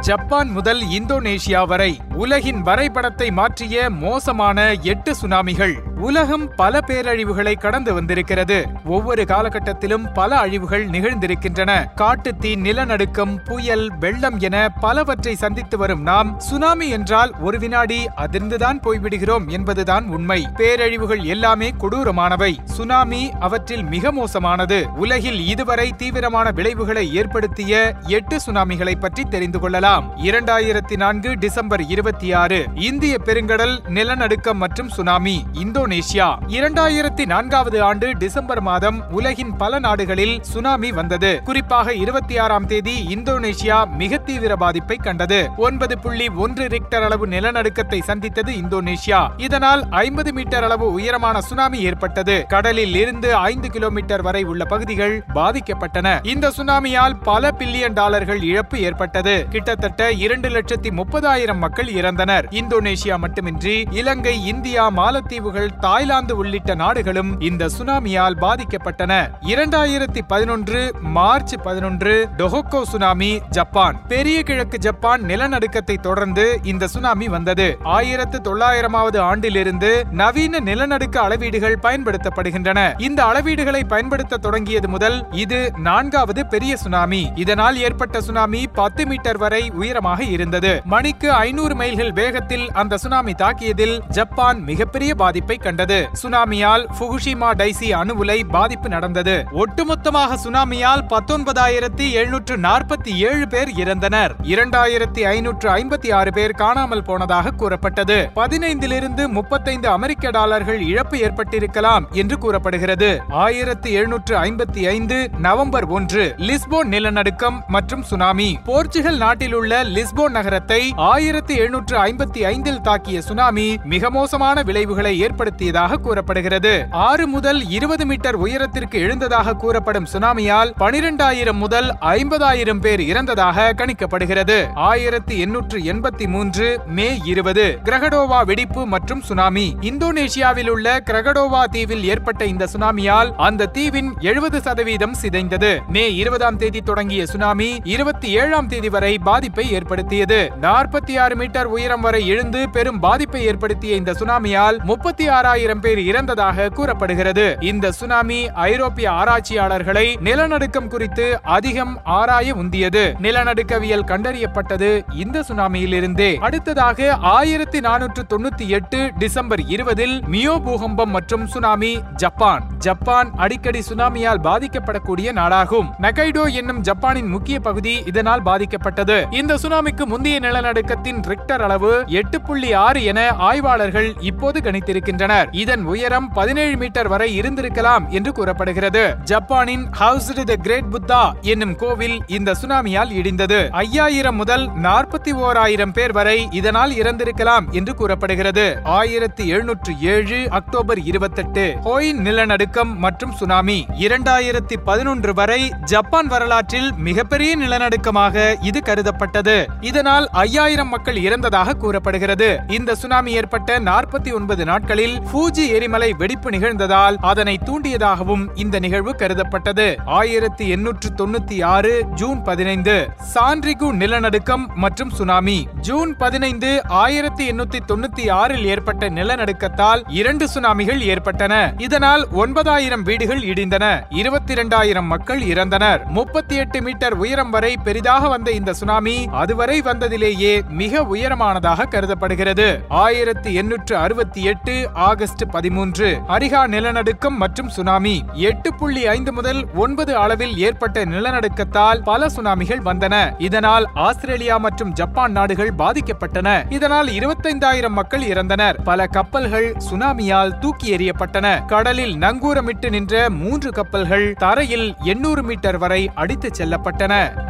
Japan முதல் Indonesia வரை. உலகின் வரைபடத்தை மாற்றிய மோசமான எட்டு சுனாமிகள். உலகம் பல பேரழிவுகளை கடந்து வந்திருக்கிறது. ஒவ்வொரு காலகட்டத்திலும் பல அழிவுகள் நிகழ்ந்திருக்கின்றன. காட்டுத்தீ நிலநடுக்கம் புயல் வெள்ளம் என பலவற்றை சந்தித்து வரும் நாம் சுனாமி என்றால் ஒரு வினாடி அதிர்ந்துதான் போய்விடுகிறோம் என்பதுதான் உண்மை. பேரழிவுகள் எல்லாமே கொடூரமானவை. சுனாமி அவற்றில் மிக மோசமானது. உலகில் இதுவரை தீவிரமான விளைவுகளை ஏற்படுத்திய எட்டு சுனாமிகளை பற்றி தெரிந்து கொள்ளலாம். இரண்டாயிரத்தி நான்கு டிசம்பர் இருபத்தி ஆறு இந்திய பெருங்கடல் நிலநடுக்கம் மற்றும் சுனாமி இந்தோனேஷியா. இரண்டாயிரத்தி நான்காவது ஆண்டு டிசம்பர் மாதம் உலகின் பல நாடுகளில் சுனாமி வந்தது. குறிப்பாக இருபத்தி ஆறாம் தேதி இந்தோனேஷியா மிக தீவிர பாதிப்பை கண்டது. ஒன்பது புள்ளி ஒன்று ரிக்டர் அளவு நிலநடுக்கத்தை சந்தித்தது இந்தோனேஷியா. இதனால் ஐம்பது மீட்டர் அளவு உயரமான சுனாமி ஏற்பட்டது. கடலில் இருந்து ஐந்து கிலோமீட்டர் வரை உள்ள பகுதிகள் பாதிக்கப்பட்டன. இந்த சுனாமியால் பல பில்லியன் டாலர்கள் இழப்பு ஏற்பட்டது. கிட்டத்தட்ட இரண்டு லட்சத்தி முப்பதாயிரம் மக்கள் இறந்தனர். இந்தோனேஷியா மட்டுமின்றி இலங்கை இந்தியா மாலத்தீவுகள் தாய்லாந்து உள்ளிட்ட நாடுகளும் இந்த சுனாமியால் பாதிக்கப்பட்டன. இரண்டாயிரத்தி பதினொன்று மார்ச் பதினொன்று டொஹோக்கோ சுனாமி ஜப்பான். பெரிய கிழக்கு ஜப்பான் நிலநடுக்கத்தை தொடர்ந்து இந்த சுனாமி வந்தது. ஆயிரத்து தொள்ளாயிரமாவது ஆண்டிலிருந்து நவீன நிலநடுக்க அளவீடுகள் பயன்படுத்தப்படுகின்றன. இந்த அளவீடுகளை பயன்படுத்த தொடங்கியது முதல் இது நான்காவது பெரிய சுனாமி. இதனால் ஏற்பட்ட சுனாமி பத்து மீட்டர் வரை உயரமாக இருந்தது. மணிக்கு ஐநூறு மைல்கள் வேகத்தில் அந்த சுனாமி தாக்கியதில் ஜப்பான் மிகப்பெரிய பாதிப்பை கண்டது. சுனாமியால் புகுஷிமா டைசி அணு உலை பாதிப்பு நடந்தது. ஒட்டுமொத்தமாக சுனாமியால் பத்தொன்பதாயிரத்தி எழுநூற்று நாற்பத்தி ஏழு பேர் இறந்தனர். இரண்டாயிரத்தி ஐநூற்று ஐம்பத்தி ஆறு பேர் காணாமல் போனதாக கூறப்பட்டது. பதினைந்திலிருந்து முப்பத்தைந்து அமெரிக்க டாலர்கள் இழப்பு ஏற்பட்டிருக்கலாம் என்று கூறப்படுகிறது. ஆயிரத்தி எழுநூற்று ஐம்பத்தி ஐந்து நவம்பர் ஒன்று லிஸ்போன் நிலநடுக்கம் மற்றும் சுனாமி. போர்ச்சுகல் நாட்டில் உள்ள லிஸ்போன் நகரத்தை ஆயிரத்தி எழுநூற்று ஐம்பத்தி ஐந்தில் தாக்கிய சுனாமி மிக மோசமான விளைவுகளை ஏற்படுத்தியதாக கூறப்படுகிறது. ஆறு முதல் இருபது மீட்டர் உயரத்திற்கு எழுந்ததாக கூறப்படும் சுனாமியால் பனிரெண்டாயிரம் முதல் ஐம்பதாயிரம் பேர் இறந்ததாக கணிக்கப்படுகிறது. ஆயிரத்தி எண்ணூற்று எண்பத்தி மூன்று மே இருபது கிரகடோவா வெடிப்பு மற்றும் சுனாமி. இந்தோனேஷியாவில் உள்ள கிரகடோவா தீவில் ஏற்பட்ட இந்த சுனாமியால் அந்த தீவின் எழுபது சதவீதம் சிதைந்தது. மே இருபதாம் தேதி தொடங்கிய சுனாமி இருபத்தி ஏழாம் தேதி வரை பாதிப்பை ஏற்படுத்தியது. நாற்பத்தி ஆறு மீட்டர் உயரம் வரை எழுந்து பெரும் பாதிப்பை ஏற்படுத்திய இந்த சுனாமியால் முப்பத்தி ஆறாயிரம் பேர் இறந்ததாக கூறப்படுகிறது. இந்த சுனாமி ஐரோப்பிய ஆராய்ச்சியாளர்களை நிலநடுக்கம் குறித்து அதிகம் ஆராய உந்தியது நிலநடுக்கவியல் கண்டறியப்பட்டது இந்த சுனாமியிலிருந்தே. அடுத்ததாக ஆயிரத்தி நானூற்று தொண்ணூத்தி எட்டு டிசம்பர் இருபதில் மியோ பூகம்பம் மற்றும் சுனாமி ஜப்பான். ஜப்பான் அடிக்கடி சுனாமியால் பாதிக்கப்படக்கூடிய நாடாகும். நகைடோ என்னும் ஜப்பானின் முக்கிய பகுதி இதனால் பாதிக்கப்பட்டது. இந்த சுனாமிக்கு முந்தைய நிலநடுக்கத்தின் ரிக்டர் அளவு எட்டு புள்ளி ஆறு என ஆய்வாளர்கள் இப்போது கணித்திருக்கின்றனர். இதன் உயரம் பதினேழு மீட்டர் வரை இருந்திருக்கலாம் என்று கூறப்படுகிறது. ஜப்பானின் ஹவுஸ் த கிரேட் புத்தா என்னும் கோவில் இந்த சுனாமியால் இடிந்தது. ஐயாயிரம் முதல் நாற்பத்தி ஓராயிரம் பேர் வரை இதனால் இறந்திருக்கலாம் என்று கூறப்படுகிறது. ஆயிரத்தி எழுநூற்று ஏழு அக்டோபர் இருபத்தெட்டு ஹோயின் நிலநடுக்கம் மற்றும் சுனாமி. இரண்டாயிரத்தி பதினொன்று வரை ஜப்பான் வரலாற்றில் மிகப்பெரிய நிலநடுக்கமாக இது கருதப்பட்டது. இதனால் ஐயாயிரம் மக்கள் இறந்ததாக கூறப்படுகிறது. இந்த சுனாமி ஏற்பட்ட நாற்பத்தி ஒன்பது நாட்களில் ஃபூஜி எரிமலை வெடிப்பு நிகழ்ந்ததால் அதனை தூண்டியதாகவும் இந்த நிகழ்வு கருதப்பட்டது. ஆயிரத்தி எண்ணூற்று தொண்ணூத்தி ஆறு ஜூன் பதினைந்து சான்ரிகு நிலநடுக்கம் மற்றும் சுனாமி. ஜூன் பதினைந்து ஆயிரத்தி எண்ணூத்தி தொண்ணூத்தி ஆறில் ஏற்பட்ட நிலநடுக்கத்தால் இரண்டு சுனாமிகள் ஏற்பட்டன. இதனால் ஒன்பதாயிரம் வீடுகள் இடிந்தன. இருபத்தி இரண்டாயிரம் மக்கள் இறந்தனர். முப்பத்தி எட்டு மீட்டர் உயரம் வரை பெரிதாக வந்த இந்த சுனாமி அதுவரை வந்ததிலேயே மிக உயர் உயரமானதாக கருதப்படுகிறது. ஆயிரத்தி எண்ணூற்று அறுபத்தி எட்டு ஆகஸ்ட் பதிமூன்று அரிகா நிலநடுக்கம் மற்றும் சுனாமி. எட்டு புள்ளி ஐந்து முதல் ஒன்பது அளவில் ஏற்பட்ட நிலநடுக்கத்தால் பல சுனாமிகள் வந்தன. இதனால் ஆஸ்திரேலியா மற்றும் ஜப்பான் நாடுகள் பாதிக்கப்பட்டன. இதனால் இருபத்தைந்தாயிரம் மக்கள் இறந்தனர். பல கப்பல்கள் சுனாமியால் தூக்கி எறியப்பட்டன. கடலில் நங்கூரமிட்டு நின்ற மூன்று கப்பல்கள் தரையில் எண்ணூறு மீட்டர் வரை அடித்துச் செல்லப்பட்டன.